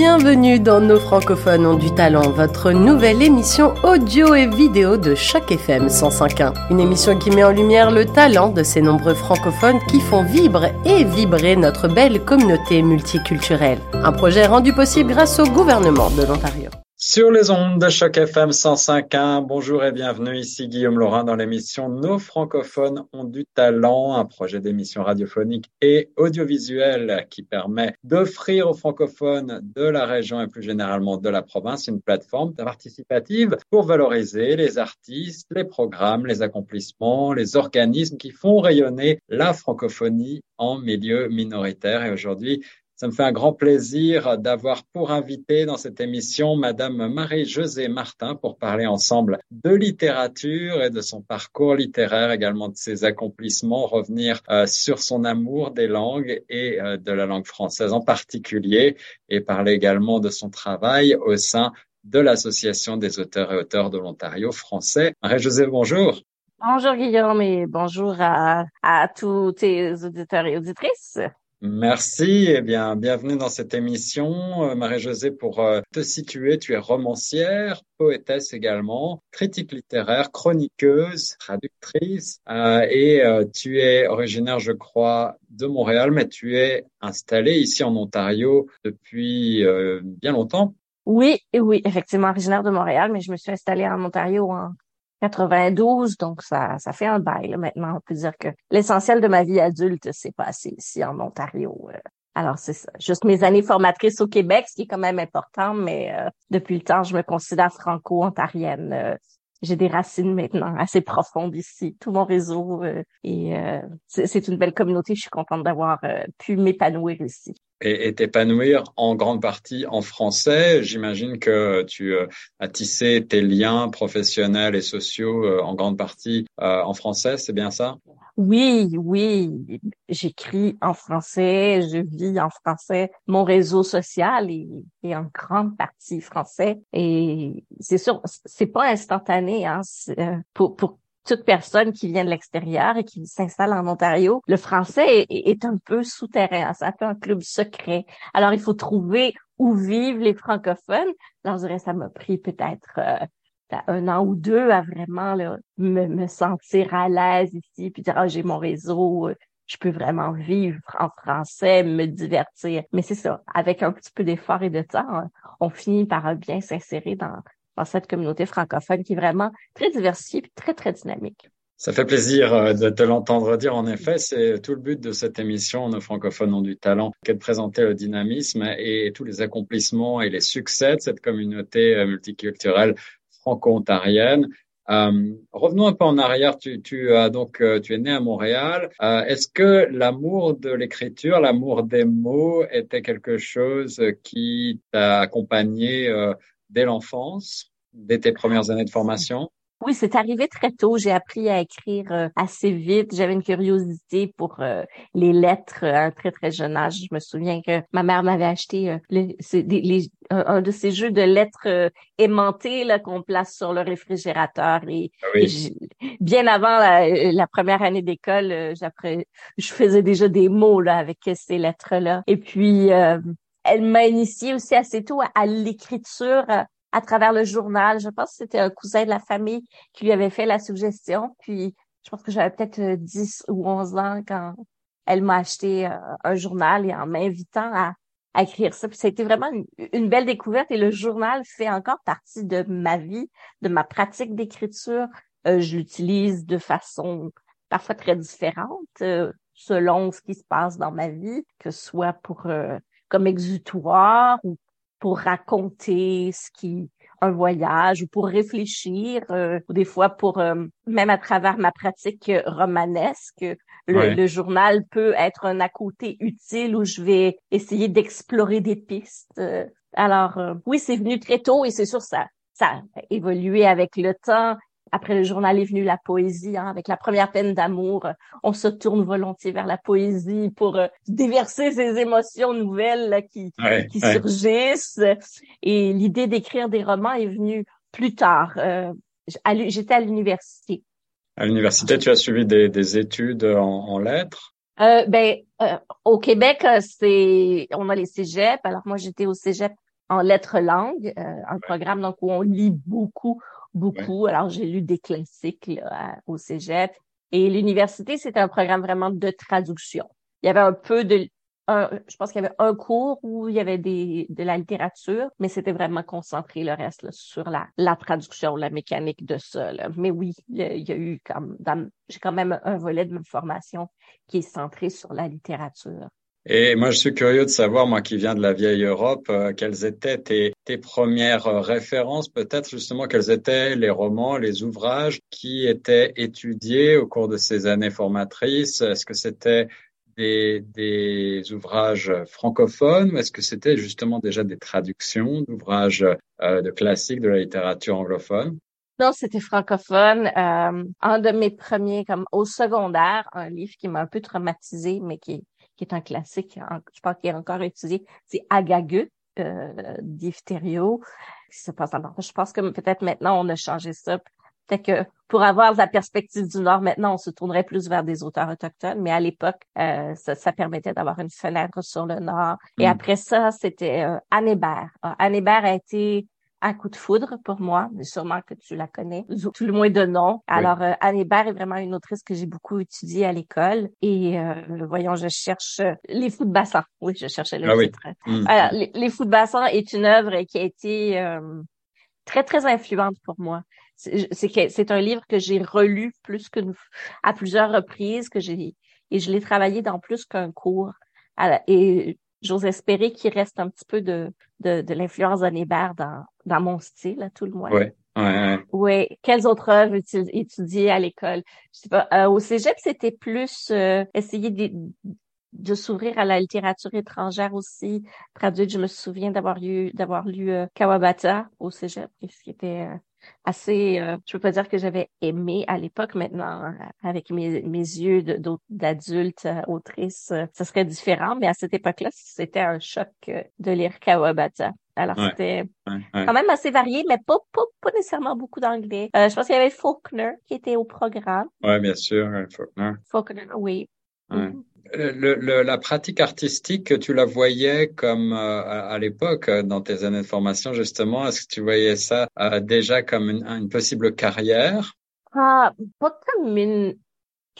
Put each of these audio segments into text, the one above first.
Bienvenue dans Nos francophones ont du talent, votre nouvelle émission audio et vidéo de chaque FM 105.1. Une émission qui met en lumière le talent de ces nombreux francophones qui font vibrer et vibrer notre belle communauté multiculturelle. Un projet rendu possible grâce au gouvernement de l'Ontario. Sur les ondes de Choc FM 105.1, bonjour et bienvenue, ici Guillaume Laurin dans l'émission Nos francophones ont du talent, un projet d'émission radiophonique et audiovisuelle qui permet d'offrir aux francophones de la région et plus généralement de la province une plateforme participative pour valoriser les artistes, les programmes, les accomplissements, les organismes qui font rayonner la francophonie en milieu minoritaire. Et aujourd'hui, ça me fait un grand plaisir d'avoir pour invité dans cette émission Madame Marie-Josée Martin pour parler ensemble de littérature et de son parcours littéraire, également de ses accomplissements, revenir euh, sur son amour des langues et euh, de la langue française en particulier et parler également de son travail au sein de l'Association des auteurs et auteurs de l'Ontario français. Marie-Josée, bonjour. Bonjour Guillaume et bonjour à, à tous tes auditeurs et auditrices. Merci et bien bienvenue dans cette émission. Euh, Marie-Josée, pour euh, te situer, tu es romancière, poétesse également, critique littéraire, chroniqueuse, traductrice euh, et tu es originaire, je crois, de Montréal, mais tu es installée ici en Ontario depuis bien longtemps. Oui, oui, effectivement originaire de Montréal, mais je me suis installée en Ontario 92, donc ça, ça fait un bail maintenant. On peut dire que l'essentiel de ma vie adulte s'est passé ici en Ontario. Euh. Alors c'est ça, juste mes années formatrices au Québec, ce qui est quand même important, mais euh, depuis le temps, je me considère franco-ontarienne. Euh. j'ai des racines maintenant assez profondes ici, tout mon réseau et c'est une belle communauté. Je suis contente d'avoir pu m'épanouir ici et t'épanouir en grande partie en français. J'imagine que tu euh, as tissé tes liens professionnels et sociaux euh, en grande partie euh, en français, c'est bien ça? Oui, oui, j'écris en français, je vis en français. Mon réseau social est, en grande partie français et c'est sûr, c'est pas instantané. Hein, pour, pour toute personne qui vient de l'extérieur et qui s'installe en Ontario, le français est, un peu souterrain, c'est un peu un club secret. Alors, il faut trouver où vivent les francophones. Alors, je dirais, ça m'a pris peut-être euh, un an ou deux à vraiment me, sentir à l'aise ici, puis dire, ah, j'ai mon réseau, euh, je peux vraiment vivre en français, me divertir. Mais c'est ça, avec un petit peu d'effort et de temps, on finit par bien s'insérer dans, cette communauté francophone qui est vraiment très diversifiée très, très dynamique. Ça fait plaisir euh, de te l'entendre dire. En effet, c'est tout le but de cette émission, Nos francophones ont du talent, qu'est de présenter le dynamisme et tous les accomplissements et les succès de cette communauté euh, multiculturelle franco-ontarienne. Euh, revenons un peu en arrière. Tu, as donc tu es né à Montréal. Est-ce que l'amour de l'écriture, l'amour des mots, était quelque chose qui t'a accompagné dès l'enfance, dès tes premières années de formation? Oui, c'est arrivé très tôt. J'ai appris à écrire euh, assez vite. J'avais une curiosité pour euh, les lettres à un très très jeune âge. Je me souviens que ma mère m'avait acheté euh, un, de ces jeux de lettres aimantées là qu'on place sur le réfrigérateur. Et, ah bien avant la, première année d'école, je faisais déjà des mots là avec ces lettres là. Et puis elle m'a initié aussi assez tôt à, l'écriture à travers le journal. Je pense que c'était un cousin de la famille qui lui avait fait la suggestion. Puis je pense que j'avais peut-être 10 euh, ou 11 ans quand elle m'a acheté euh, un journal et en m'invitant à, écrire ça. Puis ça a été vraiment une, belle découverte et le journal fait encore partie de ma vie, de ma pratique d'écriture. Euh, je l'utilise de façon parfois très différente selon ce qui se passe dans ma vie, que ce soit pour comme exutoire ou pour raconter ce qui un voyage ou pour réfléchir euh, ou des fois pour euh, même à travers ma pratique romanesque le, journal peut être un à côté utile où je vais essayer d'explorer des pistes alors euh, oui c'est venu très tôt et c'est sûr ça ça a évolué avec le temps après le journal est venu la poésie, hein, avec la première peine d'amour. On se tourne volontiers vers la poésie pour euh, déverser ces émotions nouvelles qui, qui surgissent. Et l'idée d'écrire des romans est venue plus tard. Euh, J'étais à l'université. À l'université, tu as suivi des, des études en, en lettres? Euh, ben, euh, au Québec, euh, c'est on a les cégeps. Alors moi, j'étais au cégep en lettres langues, un programme donc où on lit beaucoup, beaucoup. Alors j'ai lu des classiques au cégep. Et l'université, c'était un programme vraiment de traduction. Il y avait un peu de je pense qu'il y avait un cours où il y avait des, de la littérature, mais c'était vraiment concentré le reste sur la, la traduction, la mécanique de ça. Mais oui, il y a, eu comme j'ai quand même un volet de ma formation qui est centré sur la littérature. Et moi, je suis curieux de savoir, moi qui viens de la vieille Europe, euh, quelles étaient tes, premières euh, références, peut-être justement, quels étaient les romans, les ouvrages qui étaient étudiés au cours de ces années formatrices? Est-ce que c'était des, ouvrages francophones? Ou est-ce que c'était justement déjà des traductions d'ouvrages euh, de classiques de la littérature anglophone? Non, c'était francophone. Un de mes premiers, comme au secondaire, un livre qui m'a un peu traumatisé, mais qui, qui est un classique, je pense qu'il est encore étudié, c'est Agagu euh, d'Yves Se passe je pense que peut-être maintenant on a changé ça fait que pour avoir la perspective du Nord, maintenant, on se tournerait plus vers des auteurs autochtones, mais à l'époque, euh, ça, permettait d'avoir une fenêtre sur le Nord. Et mm. après ça, c'était euh, Anne Hébert. Anne Hébert a été un coup de foudre pour moi, mais sûrement que tu la connais, tout le moins de nom. Alors, euh, Anne Hébert est vraiment une autrice que j'ai beaucoup étudiée à l'école. Et voyons, je cherche Les Fous de Bassin. Oui, je cherchais le ah titre. Mm. Alors, les, les, Fous de Bassin est une œuvre qui a été très, très influente pour moi c'est un livre que j'ai relu plus que à plusieurs reprises que j'ai et je l'ai travaillé dans plus qu'un cours et j'ose espérer qu'il reste un petit peu de de, de l'influence d'Anébert dans dans mon style à tout le moins. Ouais. Ouais, ouais. Quelles autres œuvres étudiées à l'école? Je sais pas. Euh, au cégep, c'était plus euh, essayer de, de s'ouvrir à la littérature étrangère aussi. Traduite, je me souviens d'avoir lu d'avoir lu euh, Kawabata au cégep, ce qui était assez, euh, je peux pas dire que j'avais aimé à l'époque. Maintenant, avec mes, mes yeux d'adulte autrice, ça serait différent. Mais à cette époque-là, c'était un choc de lire Kawabata. Alors, c'était quand même assez varié, mais pas, pas, pas nécessairement beaucoup d'anglais. je pense qu'il y avait Faulkner qui était au programme. Oui, bien sûr, Faulkner. Faulkner, oui. Mm-hmm le, la pratique artistique, tu la voyais comme euh, à, l'époque, euh, dans tes années de formation, justement, est-ce que tu voyais ça euh, déjà comme une, une possible carrière? Ah, pas comme une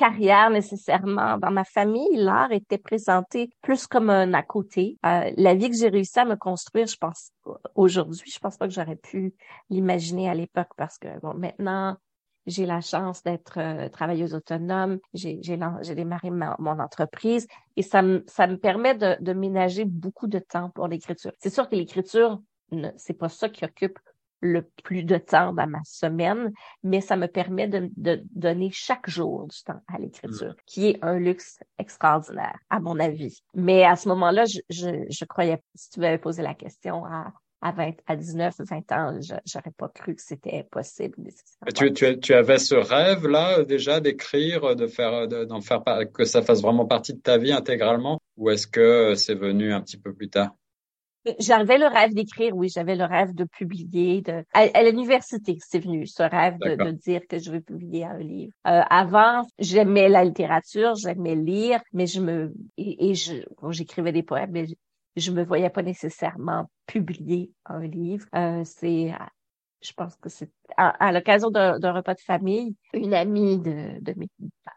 carrière nécessairement. Dans ma famille, l'art était présenté plus comme un à côté. la vie que j'ai réussi à me construire, je pense aujourd'hui, je pense pas que j'aurais pu l'imaginer à l'époque parce que bon, maintenant, j'ai la chance d'être euh, travailleuse autonome, j'ai démarré mon entreprise et ça me, ça me permet de, de ménager beaucoup de temps pour l'écriture. C'est sûr que l'écriture, c'est pas ça qui occupe le plus de temps dans ma semaine, mais ça me permet de, de donner chaque jour du temps à l'écriture, mmh. qui est un luxe extraordinaire, à mon avis. Mais à ce moment-là, je, je, je croyais, si tu m'avais posé la question à à 20, à 19, 20 ans, j'aurais pas cru que c'était possible. Tu, tu, tu, avais ce rêve là déjà d'écrire, de faire, d'en faire que ça fasse vraiment partie de ta vie intégralement, ou est-ce que c'est venu un petit peu plus tard? J'avais le rêve d'écrire, oui, j'avais le rêve de publier. De... À, l'université, c'est venu ce rêve de, de, dire que je veux publier un livre. Euh, avant, j'aimais la littérature, j'aimais lire, mais je me et, et je j'écrivais des poèmes, mais je me voyais pas nécessairement publier un livre. Euh, c'est je pense que c'est à, l'occasion d'un repas de famille, une amie de, de,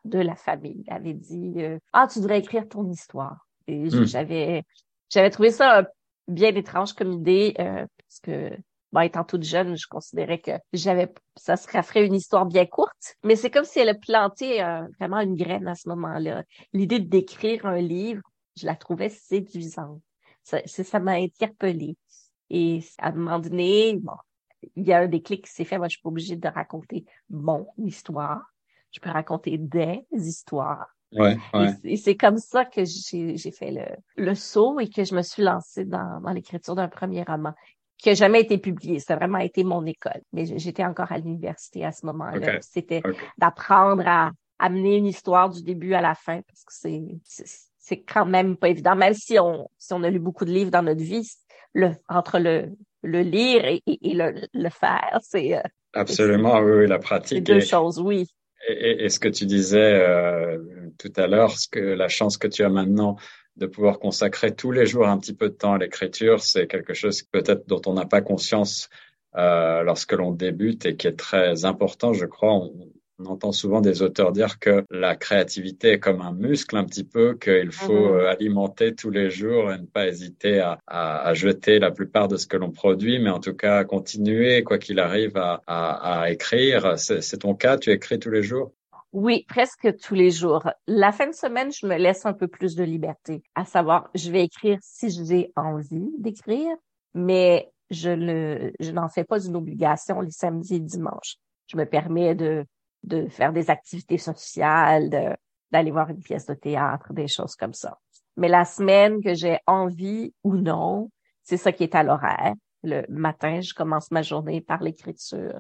de la famille avait dit euh, Ah, tu devrais écrire ton histoire. Et hmm. j'avais j'avais trouvé ça bien étrange comme idée, euh, parce que étant toute jeune, je considérais que j'avais ça serait ferait une histoire bien courte, mais c'est comme si elle a planté euh, vraiment une graine à ce moment-là. L'idée d'écrire un livre, je la trouvais séduisante. Ça, ça m'a interpellée. Et à un moment donné, bon, il y a un déclic qui s'est fait. Moi, je suis pas obligée de raconter mon histoire. Je peux raconter des histoires. Ouais, ouais. Et c'est comme ça que j'ai fait le, le saut et que je me suis lancée dans, dans l'écriture d'un premier roman qui a jamais été publié. Ça a vraiment été mon école. Mais j'étais encore à l'université à ce moment-là. C'était d'apprendre à amener une histoire du début à la fin parce que c'est c'est quand même pas évident. Même si on si on a lu beaucoup de livres dans notre vie, le entre le le lire et, et, le, le faire, c'est euh, absolument oui, la pratique. C'est deux choses, oui. Et, et, ce que tu disais euh, tout à l'heure, ce que la chance que tu as maintenant de pouvoir consacrer tous les jours un petit peu de temps à l'écriture, c'est quelque chose peut-être dont on n'a pas conscience euh, lorsque l'on débute et qui est très important, je crois. On entend souvent des auteurs dire que la créativité est comme un muscle un petit peu, qu'il faut mhm. euh, alimenter tous les jours et ne pas hésiter à, à, à jeter la plupart de ce que l'on produit, mais en tout cas continuer, quoi qu'il arrive, à, à écrire. C'est ton cas, tu écris tous les jours? Oui, presque tous les jours. La fin de semaine, je me laisse un peu plus de liberté, à savoir, je vais écrire si j'ai envie d'écrire, mais je ne, je n'en fais pas une obligation les samedis et dimanches. Je me permets de, de faire des activités sociales, d'aller voir une pièce de théâtre, des choses comme ça. Mais la semaine que j'ai envie ou non, c'est ça qui est à l'horaire. Le matin, je commence ma journée par l'écriture.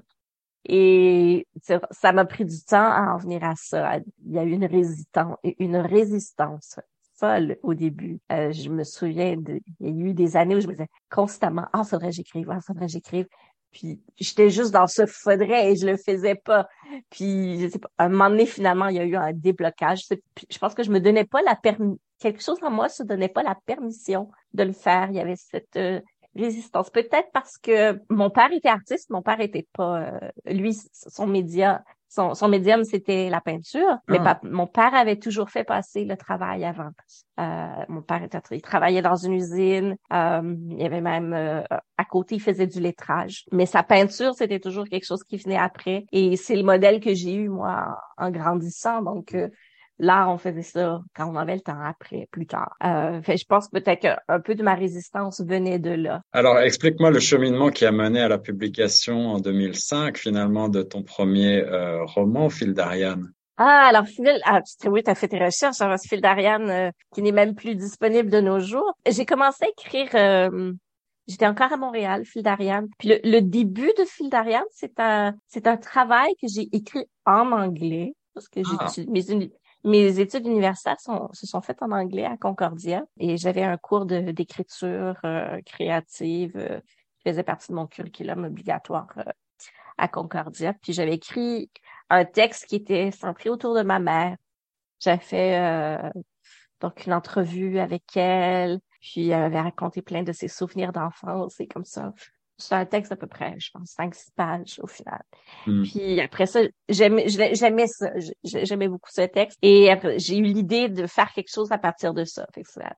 Et ça m'a pris du temps à en venir à ça. Il y a eu une résistance, folle au début. Euh, je me souviens, de, il y a eu des années où je me disais constamment, ah, faudrait que j'écrive, ah, faudrait j'écrive. Puis j'étais juste dans ce faudrait et je le faisais pas. Puis je sais pas, à un moment donné, finalement, il y a eu un déblocage. Je pense que je me donnais pas la permission, quelque chose en moi se donnait pas la permission de le faire. Il y avait cette euh, résistance. Peut-être parce que mon père était artiste, mon père était pas, euh, lui, son média, son, son médium, c'était la peinture, mais ah. mon père avait toujours fait passer le travail avant. Euh, mon père était, il travaillait dans une usine, euh, il y avait même à côté, il faisait du lettrage. Mais sa peinture, c'était toujours quelque chose qui venait après. Et c'est le modèle que j'ai eu moi en, grandissant. Donc Là, on faisait ça quand on avait le temps après, plus tard. Euh, fait, je pense peut-être qu'un peu de ma résistance venait de là. Alors, explique-moi le cheminement qui a mené à la publication en 2005, finalement, de ton premier euh, roman, Phil d'Ariane. Ah, alors Phil, ah, oui, tu as fait tes recherches sur Phil d'Ariane euh, qui n'est même plus disponible de nos jours. J'ai commencé à écrire, euh, j'étais encore à Montréal, Phil d'Ariane. Puis le, début de Phil d'Ariane, c'est un, c'est un travail que j'ai écrit en anglais parce que j'ai ah. mes, mes études universitaires se sont faites en anglais à Concordia et j'avais un cours d'écriture euh, créative euh, qui faisait partie de mon curriculum obligatoire euh, à Concordia. Puis j'avais écrit un texte qui était centré autour de ma mère. J'avais fait donc une entrevue avec elle, puis elle avait raconté plein de ses souvenirs d'enfance et comme ça c'est un texte à peu près, je pense, cinq, six pages au final. Hmm. Puis après ça, j'aimais, j'aimais ça, j'aimais beaucoup ce texte. Et après, j'ai eu l'idée de faire quelque chose à partir de ça.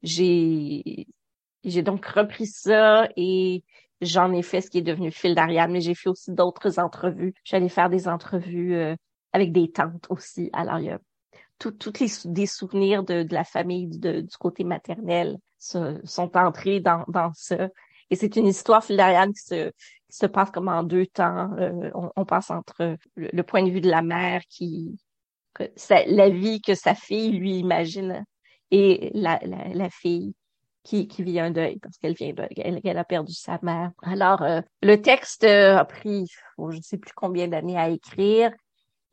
j'ai, j'ai donc repris ça et j'en ai fait ce qui est devenu Fil d'Ariane, mais j'ai fait aussi d'autres entrevues. J'allais faire des entrevues euh, avec des tantes aussi. Alors, il y a toutes les des souvenirs de, de la famille du côté maternel sont entrés dans, dans ça. Et c'est une histoire filiariale qui se, qui se passe comme en deux temps. Euh, on, passe entre le, point de vue de la mère qui, la vie que sa fille lui imagine et la, la, la fille qui, qui vit un deuil parce qu'elle vient de, elle, a perdu sa mère. Alors, euh, le texte a pris, je ne sais plus combien d'années à écrire.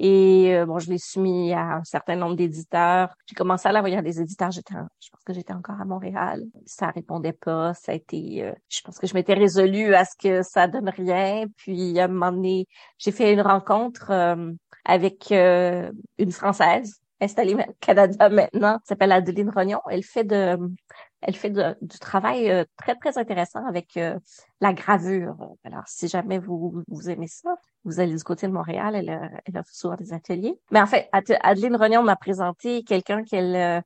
Et euh, bon, je l'ai soumis à un certain nombre d'éditeurs. J'ai commencé à l'envoyer à des éditeurs. J'étais, je pense que j'étais encore à Montréal. Ça répondait pas. Ça a été, euh, je pense que je m'étais résolue à ce que ça donne rien. Puis à un moment donné, j'ai fait une rencontre euh, avec une Française installée au Canada maintenant, s'appelle Adeline Rognon. Elle fait de, elle fait du travail euh, très, très intéressant avec euh, la gravure. Alors, si jamais vous, vous aimez ça, vous allez du côté de Montréal, elle, elle offre souvent des ateliers. Mais en fait, Adeline Rognon m'a présenté quelqu'un qu'elle, euh,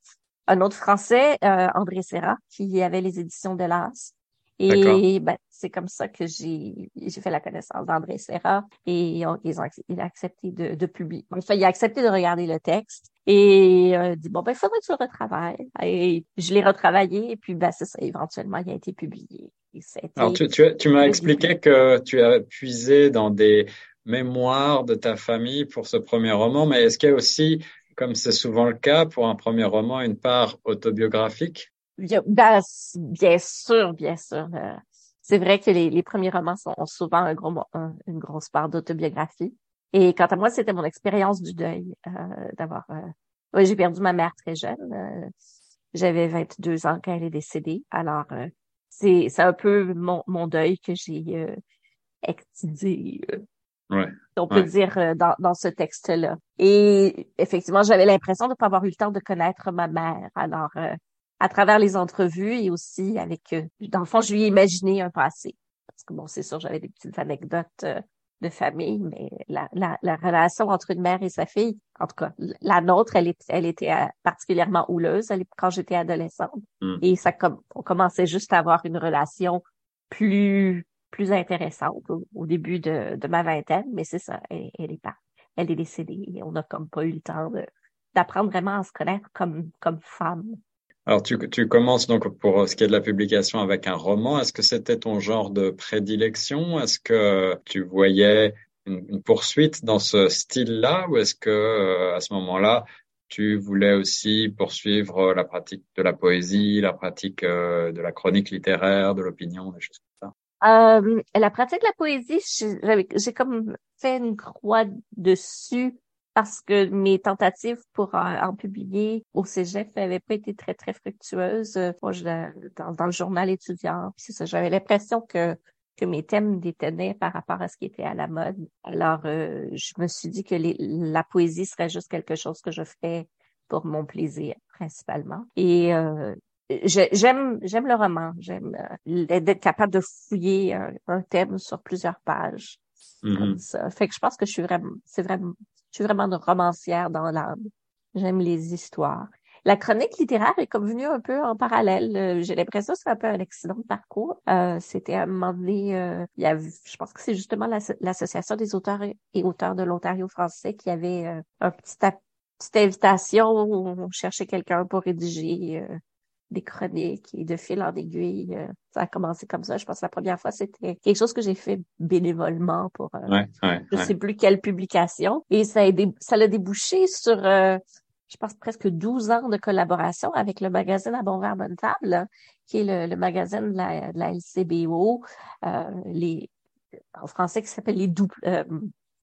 un autre Français, André Serra, qui avait les éditions de l'As. Et ben, c'est comme ça que j'ai j'ai fait la connaissance d'André Serra et ils ont, il a accepté de, de publier. Enfin, il a accepté de regarder le texte et euh, dit bon ben il faudrait que je le retravaille. Et je l'ai retravaillé et puis ben c'est ça. Éventuellement, il a été publié. Alors tu tu, tu m'as expliqué que tu as puisé dans des mémoires de ta famille pour ce premier roman, mais est-ce qu'il y a aussi, comme c'est souvent le cas pour un premier roman, une part autobiographique? Ben, bien sûr, bien sûr. Euh, c'est vrai que les, les, premiers romans sont souvent un gros, une grosse part d'autobiographie. Et quant à moi, c'était mon expérience du deuil euh, d'avoir. Euh... j'ai perdu ma mère très jeune. Euh, j'avais 22 ans quand elle est décédée. Alors, c'est c'est un peu mon, mon deuil que j'ai euh, Ouais. On peut Ouais. dire euh, dans, dans ce texte-là. Et effectivement, j'avais l'impression de ne pas avoir eu le temps de connaître ma mère. Alors, euh, à travers les entrevues et aussi avec, euh, dans le fond, je lui ai imaginé un passé. Parce que bon, c'est sûr, j'avais des petites anecdotes euh, de famille, mais la, la, la relation entre une mère et sa fille, en tout cas, la nôtre, elle, est, elle était euh, particulièrement houleuse elle- quand j'étais adolescente. Mm. Et ça, com- on commençait juste à avoir une relation plus plus intéressante au, au début de, de ma vingtaine, mais c'est ça, elle, elle est pas, elle est décédée et on n'a comme pas eu le temps d'apprendre vraiment à se connaître comme comme femme. Alors, tu, tu commences donc pour ce qui est de la publication avec un roman. Est-ce que c'était ton genre de prédilection? Est-ce que tu voyais une, poursuite dans ce style-là? Ou est-ce que euh, à ce moment-là, tu voulais aussi poursuivre la pratique de la poésie, la pratique euh, de la chronique littéraire, de l'opinion, des choses comme ça? Euh, la pratique de la poésie, j'ai comme fait une croix dessus parce que mes tentatives pour en, en publier au cégep n'avaient pas été très, très fructueuses. Euh, Moi, je, dans, dans le journal étudiant, puis c'est ça, j'avais l'impression que que mes thèmes détenaient par rapport à ce qui était à la mode. Alors, euh, je me suis dit que les- la poésie serait juste quelque chose que je ferais pour mon plaisir, principalement. Et euh, j'aime j'aime le roman, j'aime euh, d'être capable de fouiller un, un thème sur plusieurs pages. Mhm. Comme ça. Fait que je pense que je suis vraiment c'est vraiment suis vraiment une romancière dans l'âme. J'aime les histoires. La chronique littéraire est comme venue un peu en parallèle. Euh, J'ai l'impression que c'est un peu un accident de parcours. Euh, C'était à un moment donné, euh, il y avait, je pense que c'est justement l'asso- l'association des auteurs et auteurs de l'Ontario français qui avait euh, un petit petite invitation on cherchait quelqu'un pour rédiger des chroniques et de fil en aiguille. euh, ça a commencé comme ça. Je pense que la première fois, c'était quelque chose que j'ai fait bénévolement pour euh, Ouais, ouais, je ouais. sais plus quelle publication. Et ça a, dé- ça l'a débouché sur, euh, je pense, presque 12 ans de collaboration avec le magazine À Bon Verre Bonne Table, qui est le, le magazine de la, de la LCBO, euh, les, en français qui s'appelle les doux, euh,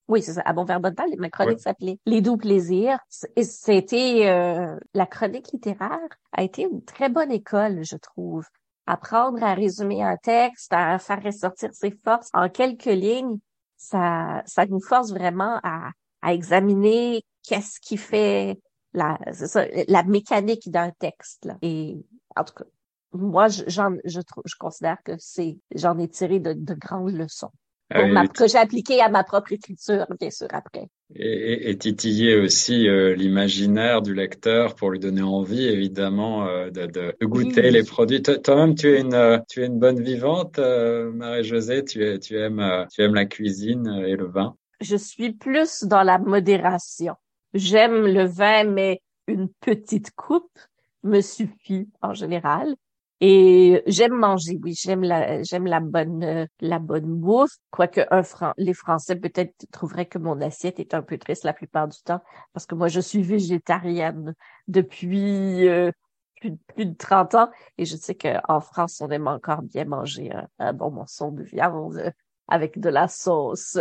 oui, c'est ça, À Bon Verre Bonne Table, ma chronique Ouais. s'appelait Les doux plaisirs. C'était, euh, la chronique littéraire a été une très bonne école, je trouve. Apprendre à résumer un texte, à faire ressortir ses forces en quelques lignes, ça, ça nous force vraiment à, à examiner qu'est-ce qui fait la, ça, la mécanique d'un texte. Là. Et en tout cas, moi, je- j'en, je, trouve, je considère que c'est, j'en ai tiré de, de grandes leçons pour oui, ma- oui, que j'ai appliquées à ma propre écriture, bien sûr, après. Et, titiller aussi euh, l'imaginaire du lecteur pour lui donner envie, évidemment, euh, de, goûter Oui. les produits. Toi- Toi-même, tu es une, euh, tu es une bonne vivante, euh, Marie-Josée. Tu, es, tu aimes, tu aimes la cuisine et le vin. Je suis plus dans la modération. J'aime le vin, mais une petite coupe me suffit en général. Et j'aime manger, oui, j'aime la, j'aime la bonne, euh, la bonne bouffe. Quoique un Fran- les Français peut-être trouveraient que mon assiette est un peu triste la plupart du temps, parce que moi je suis végétarienne depuis euh, plus, de- plus de 30 ans, et je sais qu'en France on aime encore bien manger un, un bon morceau de viande euh, avec de la sauce.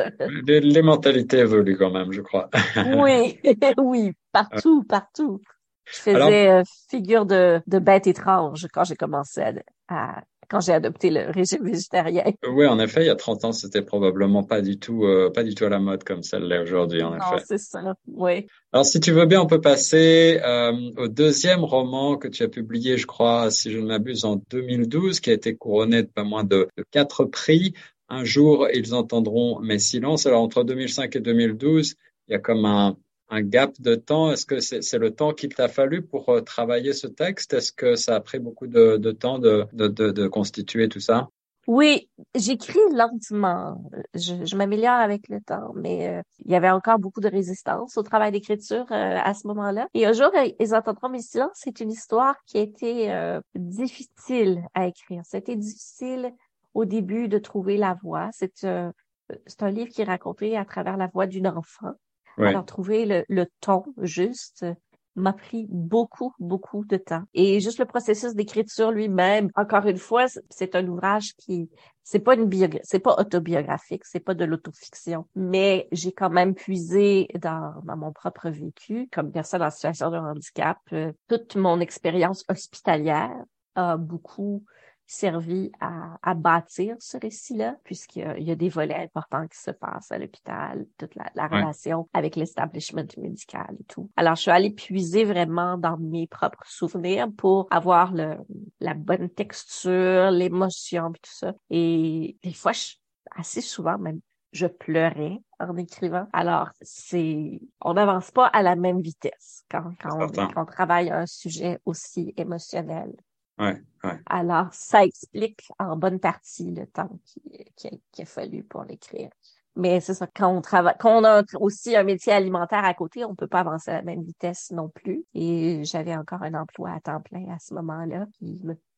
Les, les mentalités évoluent quand même, je crois. Oui, oui, partout, partout. Je faisais Alors- euh, figure de, de bête étrange quand j'ai commencé à, à- quand j'ai adopté le régime végétarien. Oui, en effet, il y a 30 ans, c'était probablement pas du tout, euh, pas du tout à la mode comme l'est aujourd'hui, en Non, effet. c'est ça, oui. Alors, si tu veux bien, on peut passer euh, au deuxième roman que tu as publié, je crois, si je ne m'abuse, en 2012, qui a été couronné de pas moins de, de quatre prix. Un jour, ils entendront mes silences. Alors, entre 2005 et 2012, il y a comme un, un gap de temps? Est-ce que c'est le temps qu'il t'a fallu pour euh, travailler ce texte? Est-ce que ça a pris beaucoup de, de temps de, de, de, de constituer tout ça? Oui, j'écris lentement. Je, je m'améliore avec le temps, mais euh, il y avait encore beaucoup de résistance au travail d'écriture euh, à ce moment-là. Et un jour, ils entendront mes silences. C'est une histoire qui a été euh, difficile à écrire. C'était difficile au début de trouver la voix. C'est euh, c'est un livre qui est raconté à travers la voix d'une enfant. Ouais. Alors, trouver le, le ton juste m'a pris beaucoup, beaucoup de temps. Et juste le processus d'écriture lui-même, encore une fois, c'est un ouvrage qui, c'est pas une biogra- c'est pas autobiographique, c'est pas de l'autofiction, mais j'ai quand même puisé dans, dans mon propre vécu, comme personne en situation de handicap, euh, toute mon expérience hospitalière a beaucoup servi à, à bâtir ce récit-là, puisqu'il y, a des volets importants qui se passent à l'hôpital, toute la, la relation avec l'establishment médical et tout. Alors, je suis allée puiser vraiment dans mes propres souvenirs pour avoir le, la bonne texture, l'émotion, tout ça. Et des fois, je, assez souvent même, je pleurais en écrivant. Alors, c'est, on n'avance pas à la même vitesse quand, quand, on, quand on travaille un sujet aussi émotionnel. Alors, ça explique en bonne partie le temps qu'il qui a, fallu pour l'écrire. Mais c'est ça, quand on travaille, quand on a aussi un métier alimentaire à côté, on peut pas avancer à la même vitesse non plus. Et j'avais encore un emploi à temps plein à ce moment-là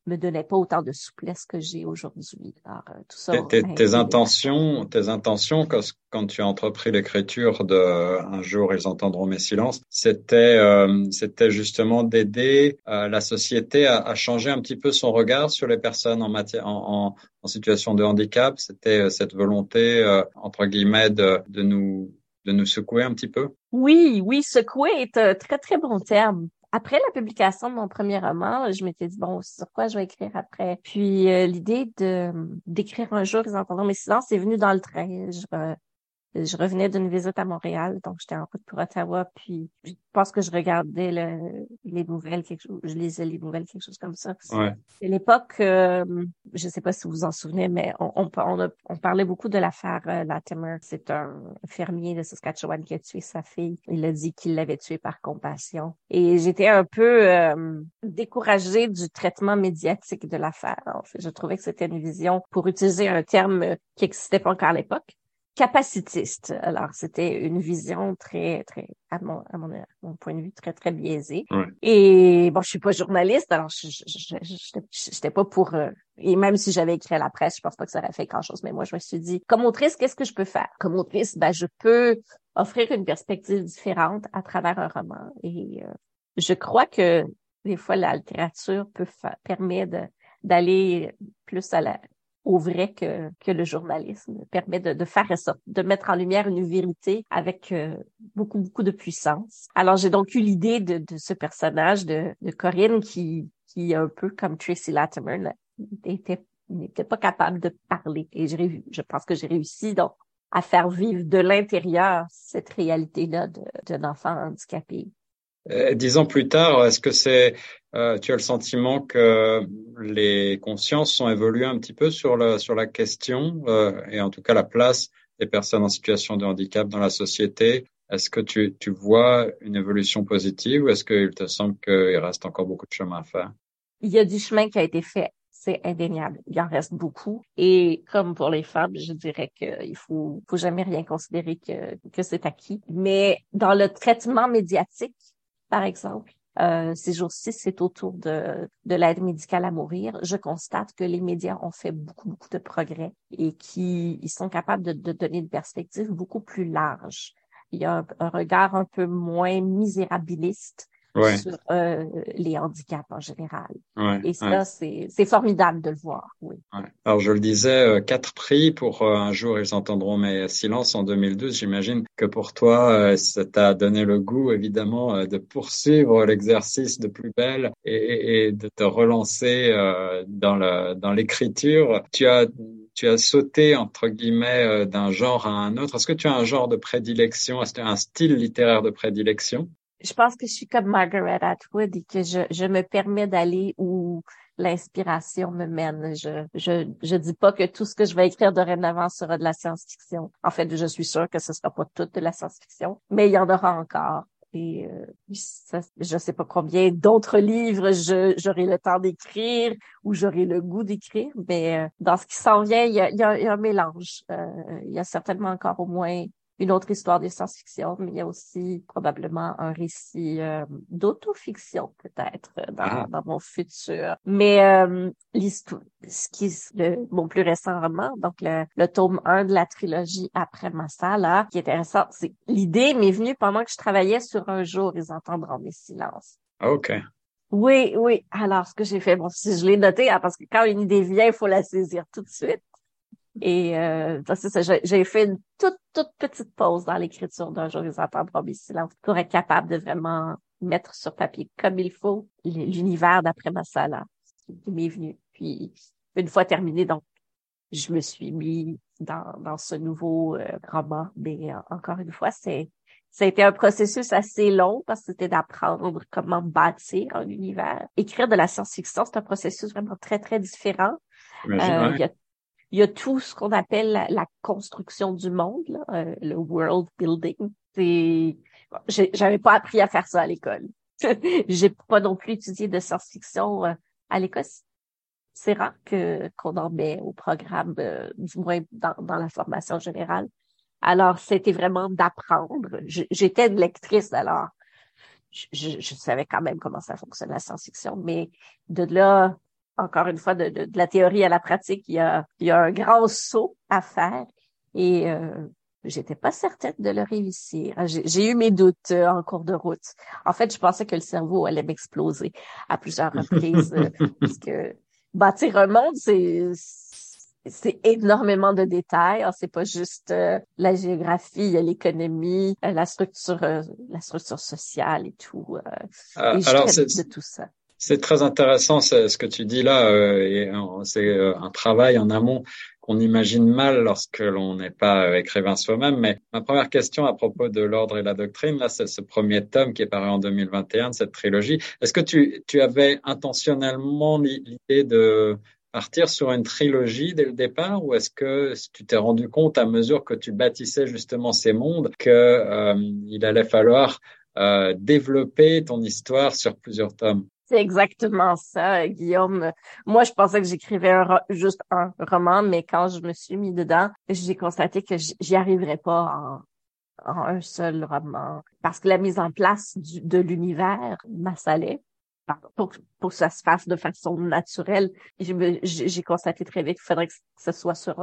me donnait pas autant de souplesse que j'ai aujourd'hui. Euh. Tes, tes intentions, tes intentions quand, quand tu as entrepris l'écriture de Un jour ils entendront mes silences, c'était euh, c'était justement d'aider euh, la société à, à, changer un petit peu son regard sur les personnes en matière en, en, en situation de handicap. C'était euh, cette volonté entre guillemets de, de nous de nous secouer un petit peu? Oui, oui, secouer est un très, très bon terme après la publication de mon premier roman, je m'étais dit bon, sur quoi je vais écrire après? Puis euh, l'idée de d'écrire un jour, ils entendront mes silences, c'est venu dans le train. Je revenais d'une visite à Montréal, donc j'étais en route pour Ottawa, puis je pense que je regardais le, les nouvelles, quelque chose, je lisais les nouvelles, quelque chose comme ça. Ouais. C'est l'époque, euh, je sais pas si vous vous en souvenez, mais on, on, on, on parlait beaucoup de l'affaire euh, Latimer. C'est un fermier de Saskatchewan qui a tué sa fille. Il a dit qu'il l'avait tuée par compassion. Et j'étais un peu euh, découragée du traitement médiatique de l'affaire. je trouvais que c'était une vision, pour utiliser un terme qui n'existait pas encore à l'époque, capacitiste. Alors, c'était une vision très, très, à mon, à mon, point de vue, très, très biaisée. Et bon, je suis pas journaliste, alors je n'étais pas pour... Euh, et même si j'avais écrit à la presse, je pense pas que ça aurait fait grand-chose. Mais moi, je me suis dit, comme autrice, qu'est-ce que je peux faire? Comme autrice, ben, je peux offrir une perspective différente à travers un roman. Et euh, je crois que des fois, la littérature peut permettre d'aller plus à la, au vrai que, que le journalisme permet de, de faire ça, de mettre en lumière une vérité avec euh, beaucoup, beaucoup de puissance. Alors, j'ai donc eu l'idée de, de ce personnage de, de Corinne qui, qui, un peu comme Tracy Latimer, était n'était pas capable de parler. Et je, je pense que j'ai réussi donc à faire vivre de l'intérieur cette réalité-là d'un enfant handicapé. Euh, dix ans plus tard, est-ce que c'est, euh, tu as le sentiment que les consciences ont évolué un petit peu sur la sur la question euh, et en tout cas la place des personnes en situation de handicap dans la société? Est-ce que tu, tu vois une évolution positive ou est-ce qu'il te semble qu'il reste encore beaucoup de chemin à faire? Il y a du chemin qui a été fait c'est indéniable. Il en reste beaucoup. Et comme pour les femmes, je dirais qu'il faut, faut jamais rien considérer que, que c'est acquis. Mais dans le traitement médiatique, par exemple, euh, ces jours-ci, c'est autour de, de l'aide médicale à mourir. Je constate que les médias ont fait beaucoup, beaucoup de progrès et qu'ils ils sont capables de, donner une perspective beaucoup plus large. Il y a un regard un peu moins misérabiliste ouais. sur euh, les handicaps en général. Ouais, Et ça, c'est formidable de le voir. Oui. Alors je le disais, euh, quatre prix pour euh, un jour ils entendront mes silences en 2012. J'imagine que pour toi, ça t'a donné le goût évidemment de poursuivre l'exercice de plus belle et, et, de te relancer dans le dans l'écriture. Tu as tu as sauté entre guillemets d'un genre à un autre. Est-ce que tu as un genre de prédilection? Est-ce que tu as un style littéraire de prédilection? Je pense que je suis comme Margaret Atwood et que je, je me permets d'aller où l'inspiration me mène. Je, je, je dis pas que tout ce que je vais écrire dorénavant sera de la science-fiction. En fait, je suis sûre que ce sera pas tout de la science-fiction, mais il y en aura encore. Et euh, ça, je sais pas combien d'autres livres j'aurai le temps d'écrire ou j'aurai le goût d'écrire, mais euh, dans ce qui s'en vient, il y a, il y a, un mélange. Euh, il y a certainement encore au moins une autre histoire de science-fiction, mais il y a aussi probablement un récit euh, d'autofiction peut-être dans, ah. dans, mon futur. Mais euh, l'histoire, ce qui est le, mon plus récent roman, donc le, le tome 1 de la trilogie après Massala, qui est intéressant, c'est l'idée m'est venue pendant que je travaillais sur un jour, ils entendront mes silences. Ah, OK. Oui, oui. Alors, ce que j'ai fait, bon, si je l'ai noté, hein, parce que quand une idée vient, il faut la saisir tout de suite. Et euh, j'ai fait une toute, toute petite pause dans l'écriture d'un jour, ils entendront mes silences pour être capable de vraiment mettre sur papier comme il faut l'univers d'après ma qui m'est venu. Puis une fois terminé, donc je me suis mis dans, dans ce nouveau euh, roman. Mais euh, encore une fois, c'est ça a été un processus assez long parce que c'était d'apprendre comment bâtir un univers. Écrire de la science-fiction, c'est un processus vraiment très, très différent. Euh, il, y a, il, y a, tout ce qu'on appelle la, construction du monde, là, le world building. C'est, j'avais pas appris à faire ça à l'école. J'ai pas non plus étudié de science-fiction à l'école c'est rare qu'on en met au programme, euh, du moins dans, dans, la formation générale. Alors, c'était vraiment d'apprendre. J'étais une lectrice, alors je, je, savais quand même comment ça fonctionne la science-fiction, mais de là, encore une fois, de, de, la théorie à la pratique, il y a, il y a un grand saut à faire et euh, j'étais pas certaine de le réussir. J'ai eu mes doutes euh, en cours de route. En fait, je pensais que le cerveau allait m'exploser à plusieurs reprises euh, parce que bâtir un monde, c'est c'est énormément de détails. C'est pas juste euh, la géographie, l'économie, euh, la structure, euh, la structure sociale et tout. Ah, alors de tout ça. C'est très intéressant ce que tu dis là. c'est un travail en amont qu'on imagine mal lorsque l'on n'est pas écrivain soi-même. Mais ma première question à propos de l'ordre et la doctrine, là, c'est ce premier tome qui est paru en 2021 de cette trilogie. Est-ce que tu, tu avais intentionnellement l'idée de partir sur une trilogie dès le départ ou est-ce que tu t'es rendu compte à mesure que tu bâtissais justement ces mondes que euh, il allait falloir euh, développer ton histoire sur plusieurs tomes? C'est exactement ça, Guillaume. Moi, je pensais que j'écrivais juste un roman, mais quand je me suis mis dedans, j'ai constaté que j'y arriverais pas en, un seul roman. Parce que la mise en place de l'univers m'assalait. Pour, pour que ça se fasse de façon naturelle, j'ai constaté très vite qu'il faudrait que ce soit sur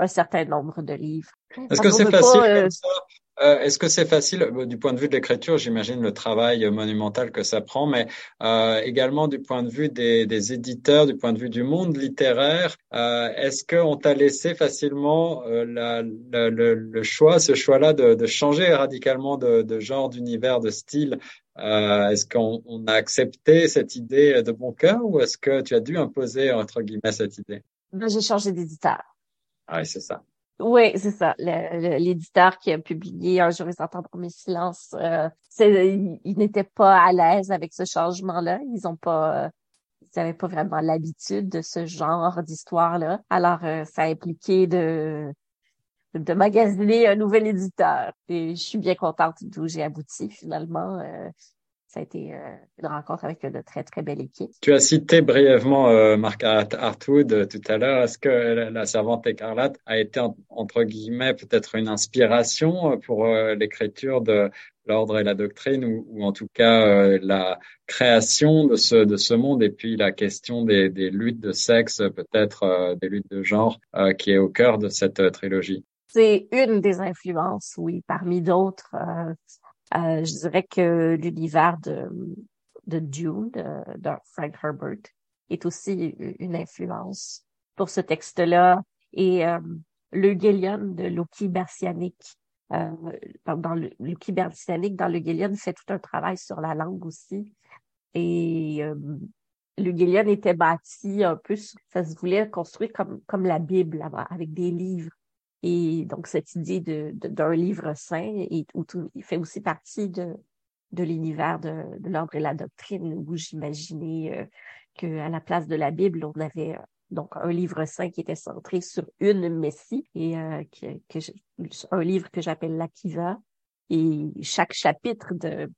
un, certain nombre de livres. Est-ce que c'est facile euh, comme ça euh, est-ce que c'est facile euh, du point de vue de l'écriture J'imagine le travail monumental que ça prend, mais euh, également du point de vue des, des, éditeurs, du point de vue du monde littéraire. Euh, Est-ce qu'on t'a laissé facilement euh, la, la, le, le, choix, ce choix-là, de, de, changer radicalement de, de genre, d'univers, de style Est-ce qu'on on a accepté cette idée de bon cœur, ou est-ce que tu as dû imposer entre guillemets cette idée? Ben, J'ai changé d'éditeur. Ah, c'est ça. Oui, c'est ça. L'éditeur qui a publié Un jour ils entendront mes silences, euh, ils, n'étaient pas à l'aise avec ce changement-là. Ils ont pas, euh, ils n'avaient pas vraiment l'habitude de ce genre d'histoire-là. Alors, euh, ça a impliqué de de magasiner un nouvel éditeur. Et je suis bien contente d'où j'ai abouti finalement. Euh, ça a été euh, une rencontre avec une très, très belle équipe. Tu as cité brièvement euh, Mark Hartwood euh, tout à l'heure. Est-ce que La Servante écarlate a été, entre guillemets, peut-être une inspiration pour l'écriture de l'ordre et la doctrine ou, ou en tout cas la création de ce, de ce monde et puis la question des, des luttes de sexe, peut-être des luttes de genre qui est au cœur de cette trilogie? C'est une des influences, oui, parmi d'autres. Euh, je dirais que l'univers de, de Dune, de, Frank Herbert, est aussi une influence pour ce texte-là. Et euh, le Gillian de Loki Bersianic, euh, dans le Loki Bersianic, dans le Gillian, fait tout un travail sur la langue aussi. Et euh, le Gillian était bâti un peu, ça se voulait construire comme, comme la Bible, avec des livres. Et donc, cette idée de, d'un livre saint et, où tout, fait aussi partie de, de l'univers de, de l'ordre et la doctrine, où j'imaginais euh, qu'à la place de la Bible, on avait euh, donc un livre saint qui était centré sur une messie et euh, que un livre que j'appelle l'Akiva. Et chaque chapitre de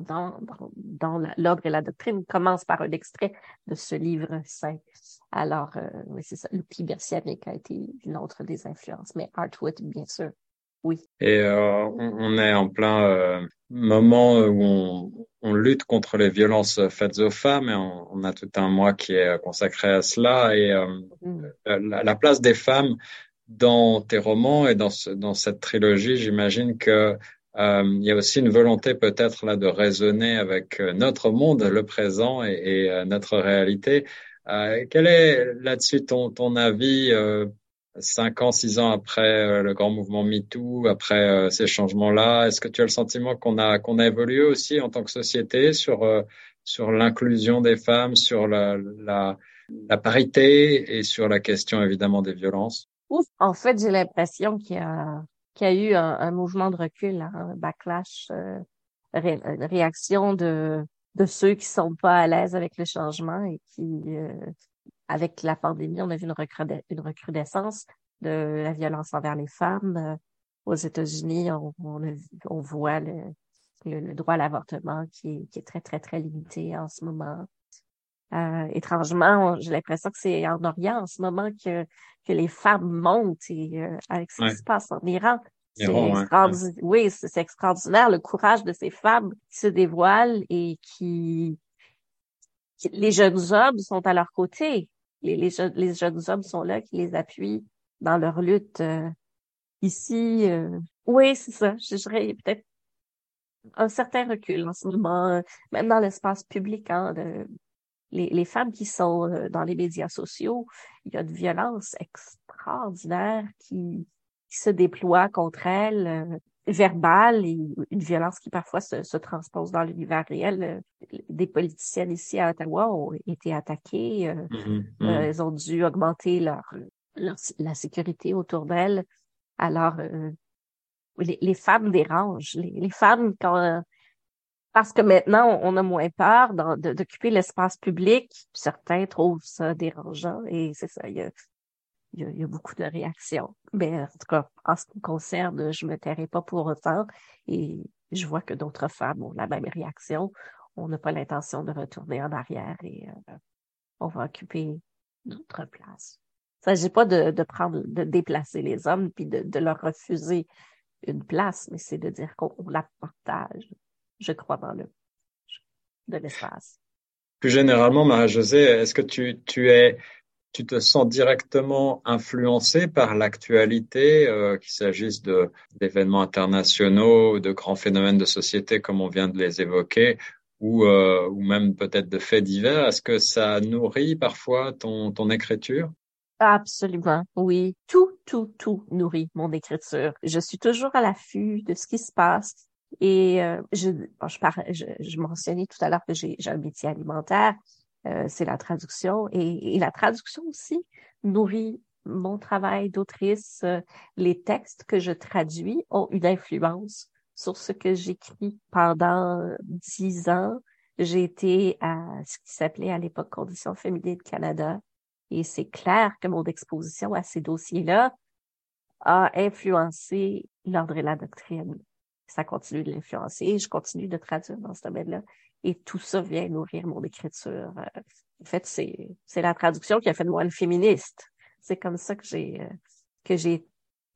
dans, dans, l'ordre et la doctrine commence par un extrait de ce livre saint. Alors, euh, oui, c'est ça. L'outil bersianique a été une autre des influences, mais Artwood, bien sûr, oui. Et euh, on, est en plein euh, moment où on, on, lutte contre les violences faites aux femmes et on, on, a tout un mois qui est consacré à cela et mm. la, la, place des femmes dans tes romans et dans, ce, dans cette trilogie, j'imagine que euh, il y a aussi une volonté peut-être là de raisonner avec euh, notre monde, le présent et, euh, notre réalité. Euh, quel est là-dessus ton, ton avis cinq ans, six ans après le grand mouvement MeToo, après ces changements-là? Est-ce que tu as le sentiment qu'on a qu'on a évolué aussi en tant que société sur sur l'inclusion des femmes, sur la, la la parité et sur la question évidemment des violences? En fait, j'ai l'impression qu'il y a qu'il y a eu un, mouvement de recul, hein, un backlash, euh, une réaction de de ceux qui sont pas à l'aise avec le changement et qui, euh, avec la pandémie, on a vu une, une recrudescence de la violence envers les femmes. Euh, aux États-Unis, on, on, voit le, le, droit à l'avortement qui qui est très, très, très limité en ce moment. Euh, étrangement, j'ai l'impression que c'est en Orient en ce moment que, que les femmes montent et euh, avec ce qui se passe en Iran? C'est Oui, c'est extraordinaire le courage de ces femmes qui se dévoilent et qui, les jeunes hommes sont à leur côté. Les, les, les, jeunes hommes sont là qui les appuient dans leur lutte. Euh, ici, euh, oui, c'est ça. Je dirais peut-être un certain recul en ce moment, euh, même dans l'espace public. Hein, de, les, les, femmes qui sont dans les médias sociaux, il y a de violences extraordinaires qui, se déploie contre elle, euh, verbale et une violence qui parfois se, se transpose dans l'univers réel. Euh, des politiciennes ici à Ottawa ont été attaquées. Euh, mm-hmm, mm-hmm. elles ont dû augmenter leur, la sécurité autour d'elles. Alors, les, les, femmes dérangent. Les, les femmes, quand parce que maintenant, on a moins peur d'occuper l'espace public. Certains trouvent ça dérangeant et c'est ça. Il y a beaucoup de réactions. Mais en tout cas, en ce qui me concerne, je me tairai pas pour autant et je vois que d'autres femmes ont la même réaction. On n'a pas l'intention de retourner en arrière et euh, on va occuper d'autres places. Il ne s'agit pas de, de, prendre, de déplacer les hommes puis de, de leur refuser une place, mais c'est de dire qu'on la partage, je crois, dans le de l'espace. Plus généralement, Marie-Josée, est-ce que tu, tu es tu te sens directement influencé par l'actualité, euh, qu'il s'agisse de d'événements internationaux, de grands phénomènes de société comme on vient de les évoquer, ou euh, ou même peut-être de faits divers? Est-ce que ça nourrit parfois ton ton écriture? Absolument, oui. Tout, tout, tout nourrit mon écriture. Je suis toujours à l'affût de ce qui se passe. Et euh, je, je, je, je mentionnais tout à l'heure que j'ai un métier alimentaire. Euh, c'est la traduction. Et, la traduction aussi nourrit mon travail d'autrice. Les textes que je traduis ont une influence sur ce que j'écris pendant dix ans. J'ai été à ce qui s'appelait à l'époque Conditions féminines Canada. Et c'est clair que mon exposition à ces dossiers-là a influencé l'ordre et la doctrine. Ça continue de l'influencer. Je continue de traduire dans ce domaine-là. Et tout ça vient nourrir mon écriture. Euh, en fait, c'est, c'est la traduction qui a fait de moi une féministe. C'est comme ça que j'ai, euh, que j'ai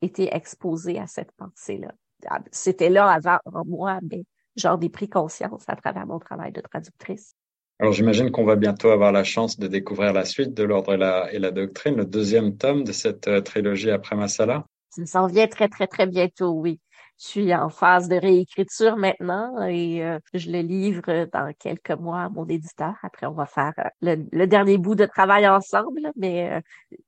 été exposée à cette pensée-là. Ah, c'était là avant moi, mais j'en ai pris conscience à travers mon travail de traductrice. Alors j'imagine qu'on va bientôt avoir la chance de découvrir la suite de l'ordre et la, et la doctrine, le deuxième tome de cette euh, trilogie après Masala. Ça s'en vient très, très, très bientôt, oui. Je suis en phase de réécriture maintenant et euh, je le livre dans quelques mois à mon éditeur. Après, on va faire euh, le, dernier bout de travail ensemble, mais euh,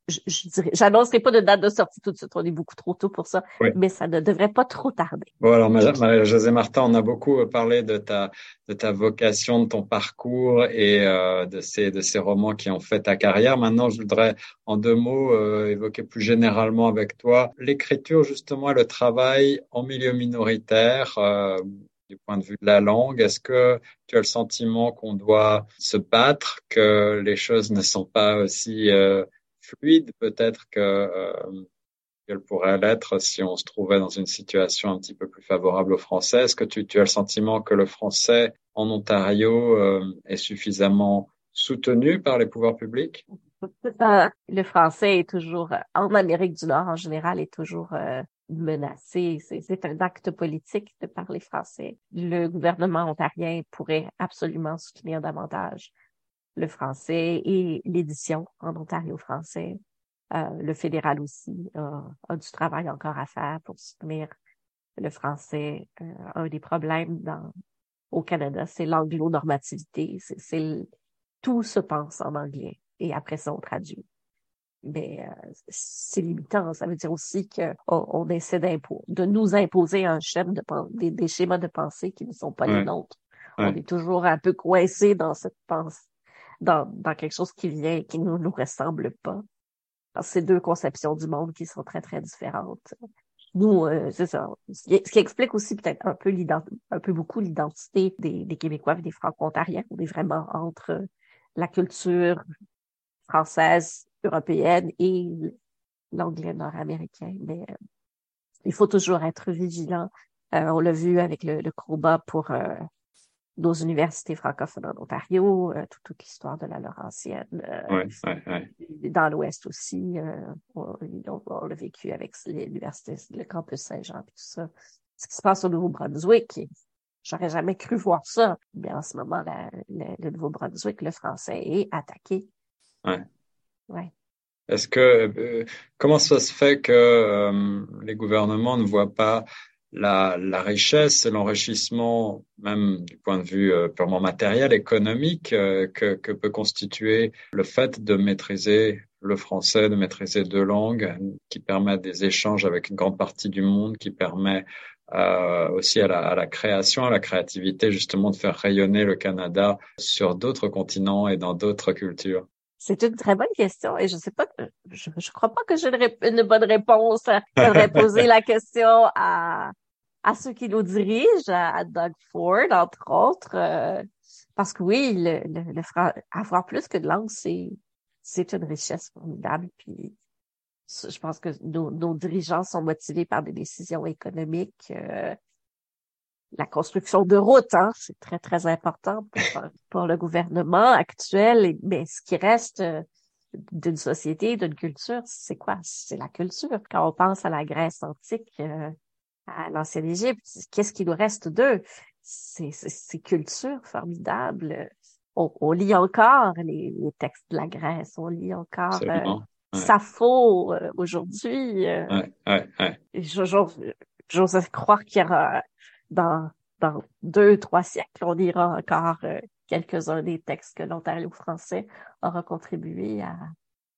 je, je dirais, j'annoncerai pas de date de sortie tout de suite. On est beaucoup trop tôt pour ça, mais ça ne devrait pas trop tarder. Bon, alors, Marie-Josée Martin, on a beaucoup parlé de ta de ta vocation, de ton parcours et de ces de ces romans qui ont fait ta carrière. Maintenant, je voudrais en deux mots évoquer plus généralement avec toi l'écriture justement et le travail en milieu minoritaire euh, du point de vue de la langue. Est-ce que tu as le sentiment qu'on doit se battre, que les choses ne sont pas aussi euh, fluides? Peut-être que euh, qu'elles pourraient l'être si on se trouvait dans une situation un petit peu plus favorable au français. Est-ce que tu, tu, as le sentiment que le français en Ontario est suffisamment soutenu par les pouvoirs publics? Le français est toujours, en Amérique du Nord en général, est toujours menacé. C'est un acte politique de parler français. Le gouvernement ontarien pourrait absolument soutenir davantage le français et l'édition en Ontario français. Euh, le fédéral aussi a du travail encore à faire pour soutenir le français. Euh, un des problèmes dans, au Canada, c'est l'anglo-normativité. C'est tout se pense en anglais et après ça, on traduit mais euh, c'est limitant. Ça veut dire aussi qu'on on essaie de nous imposer un schéma de des, des, schémas de pensée qui ne sont pas les nôtres. On est toujours un peu coincé dans cette pensée, dans, dans quelque chose qui vient, qui ne nous, ressemble pas. C'est deux conceptions du monde qui sont très, très différentes. Nous, euh, c'est ça. Ce qui, explique aussi peut-être un peu un peu beaucoup l'identité des, des Québécois et des Franco-Ontariens. On est vraiment entre la culture française, européenne et l'anglais nord-américain. Mais euh, il faut toujours être vigilant. Euh, on l'a vu avec le, le combat pour nos universités francophones en Ontario, euh, toute, l'histoire de la Laurentienne. Euh, dans l'Ouest aussi, euh, on, l'a vécu avec l'université, le campus Saint-Jean, tout ça. Ce qui se passe au Nouveau-Brunswick, j'aurais jamais cru voir ça. Mais en ce moment, le Nouveau-Brunswick, le français est attaqué. Est-ce que comment ça se fait que les gouvernements ne voient pas la, richesse et l'enrichissement, même du point de vue euh, purement matériel, économique, euh, que, peut constituer le fait de maîtriser le français, de maîtriser deux langues, qui permet des échanges avec une grande partie du monde, qui permet euh, aussi à la, création, à la créativité, justement, de faire rayonner le Canada sur d'autres continents et dans d'autres cultures? C'est une très bonne question et je sais pas, je, je crois pas que j'ai une, une, bonne réponse. J'aurais poser la question à, à ceux qui nous dirigent, à, Doug Ford, entre autres, euh, parce que oui, le, le, avoir plus que de langue, c'est c'est une richesse formidable. Puis je pense que nos, nos, dirigeants sont motivés par des décisions économiques. Euh, la construction de routes, hein, c'est très, très important pour, pour, le gouvernement actuel. Mais ce qui reste euh, d'une société, d'une culture, c'est quoi? C'est la culture. Quand on pense à la Grèce antique, à l'ancienne Égypte, qu'est-ce qu'il nous reste d'eux? Ces, ces, cultures formidables. On, lit encore les, textes de la Grèce, on lit encore euh, Sappho euh, aujourd'hui. Euh, ouais, ouais, J'ose croire qu'il y aura dans, dans deux, trois siècles, on lira encore euh, quelques-uns des textes que l'Ontario français aura contribué à,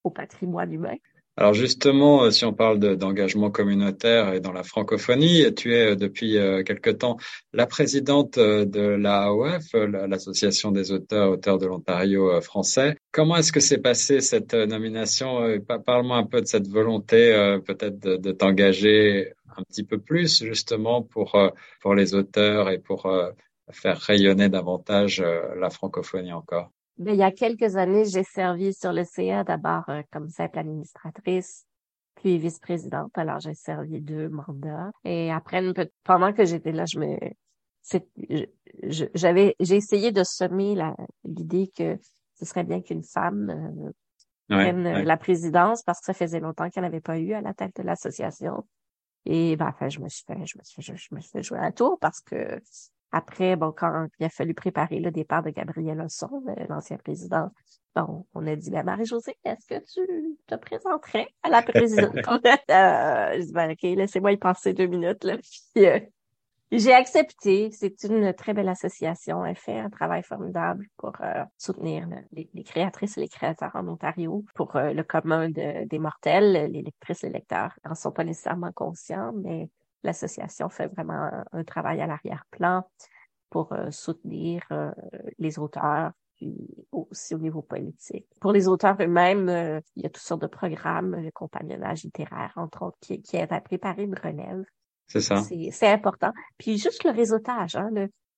au patrimoine humain. Alors justement, euh, si on parle d'engagement communautaire et dans la francophonie, tu es euh, depuis euh, quelque temps la présidente de l'AOF, l'Association des auteurs, auteurs de l'Ontario français. Comment est-ce que s'est passée cette nomination? Parle-moi un peu de cette volonté peut-être de, t'engager un petit peu plus justement pour, pour les auteurs et pour faire rayonner davantage la francophonie encore. Mais il y a quelques années, j'ai servi sur le CA d'abord euh, comme simple administratrice, puis vice-présidente. Alors, j'ai servi deux mandats. Et après, pendant que j'étais là, je me, j'avais, j'ai essayé de semer l'idée que ce serait bien qu'une femme euh, prenne la présidence parce que ça faisait longtemps qu'elle n'avait pas eu à la tête de l'association. Et ben, enfin, je me suis fait, je me suis, je, me suis fait jouer un tour parce que après, bon, quand il a fallu préparer le départ de Gabriel Osson, l'ancien président, bon, on a dit, ben, Marie-Josée, est-ce que tu te présenterais à la présidence? euh, je dis, ben, OK, laissez-moi y passer deux minutes, là. Puis, euh, j'ai accepté. C'est une très belle association. Elle fait un travail formidable pour euh, soutenir les, créatrices et les créateurs en Ontario, pour euh, le commun des mortels. Les lectrices et les lecteurs n'en sont pas nécessairement conscients, mais l'association fait vraiment un, travail à l'arrière-plan pour euh, soutenir les auteurs, aussi au niveau politique. Pour les auteurs eux-mêmes, il y a toutes sortes de programmes, le compagnonnage littéraire, entre autres, qui, qui à préparer une relève. C'est ça. C'est important. Puis juste le réseautage. Hein,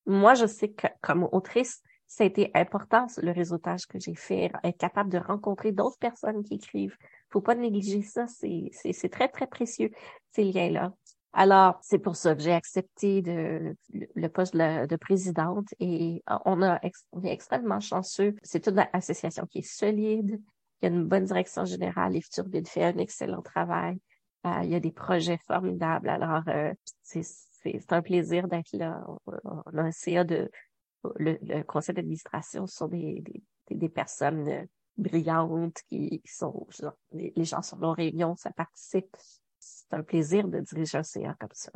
moi, je sais que comme autrice, ça a été important, le réseautage que j'ai fait, être capable de rencontrer d'autres personnes qui écrivent. Faut pas négliger ça, c'est très, très précieux, ces liens-là. Alors, c'est pour ça que j'ai accepté de, le poste de, présidente et euh, on, a, on est extrêmement chanceux. C'est une association qui est solide, y a une bonne direction générale. Les futurs fait un excellent travail. Euh, il y a des projets formidables. Alors, euh, c'est un plaisir d'être là. On a un CA de... Le, conseil d'administration sont des, des, des, personnes brillantes qui, sont... Les, les gens sont en réunion, ça participe c'est un plaisir de diriger un CA comme ça.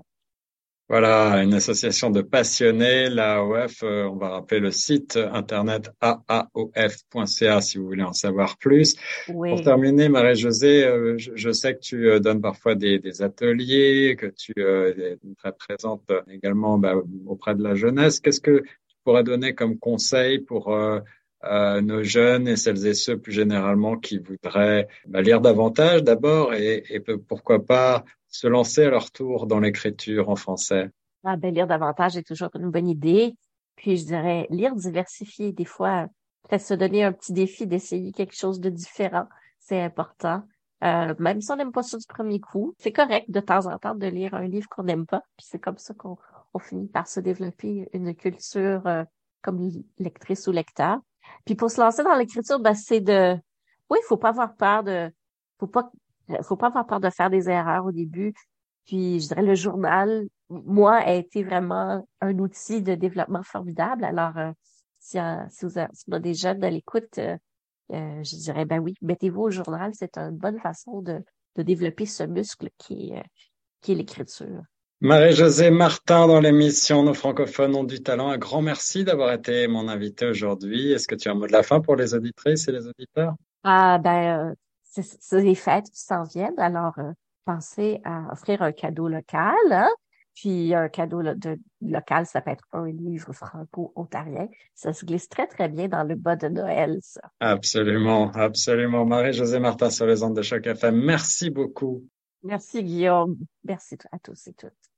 Voilà, une association de passionnés, l'AOF, euh, on va rappeler le site internet aaof.ca si vous voulez en savoir plus. Pour terminer, Marie-Josée, euh, je, sais que tu euh, donnes parfois des, ateliers, que tu es très présente également bah, auprès de la jeunesse. Qu'est-ce que tu pourrais donner comme conseil pour euh, nos jeunes et celles et ceux plus généralement qui voudraient bah, lire davantage d'abord et, et, pourquoi pas se lancer à leur tour dans l'écriture en français? Ah, ben, lire davantage est toujours une bonne idée. Puis je dirais lire diversifié. Des fois, peut-être se donner un petit défi d'essayer quelque chose de différent. C'est important. Euh, même si on n'aime pas ça du premier coup, c'est correct de temps en temps de lire un livre qu'on n'aime pas. Puis c'est comme ça qu'on finit par se développer une culture euh, comme lectrice ou lecteur. Puis pour se lancer dans l'écriture, ben, c'est de, oui, il faut pas avoir peur de, faut pas, faut pas avoir peur de faire des erreurs au début. Puis je dirais le journal, moi, a été vraiment un outil de développement formidable. Alors, euh, si, si, vous avez, des jeunes à l'écoute, euh, euh, je dirais ben oui, mettez-vous au journal, c'est une bonne façon de, de développer ce muscle qui est, qui est l'écriture. Marie-Josée Martin dans l'émission Nos francophones ont du talent. Un grand merci d'avoir été mon invité aujourd'hui. Est-ce que tu as un mot de la fin pour les auditrices et les auditeurs? Ah ben, euh, c'est les fêtes qui s'en viennent. Alors, euh, pensez à offrir un cadeau local. Hein? Puis un cadeau de, local, ça peut être un livre franco-ontarien. Ça se glisse très, très bien dans le bas de Noël, ça. Absolument, absolument. Marie-Josée Martin sur les ondes de Choc FM. Merci beaucoup. Merci Guillaume. Merci à tous et toutes.